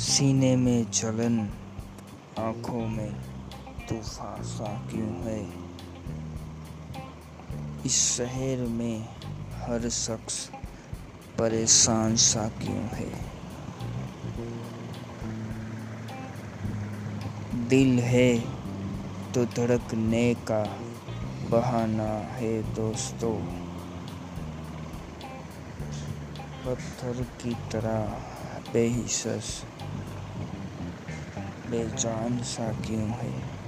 सीने में जलन, आँखों में तूफ़ान, सा क्यों है? इस शहर में हर शख्स परेशान, सा क्यों है? दिल है तो धड़कने का बहाना है, दोस्तों। पत्थर की तरह बेहिसस बेजान सा क्यों है।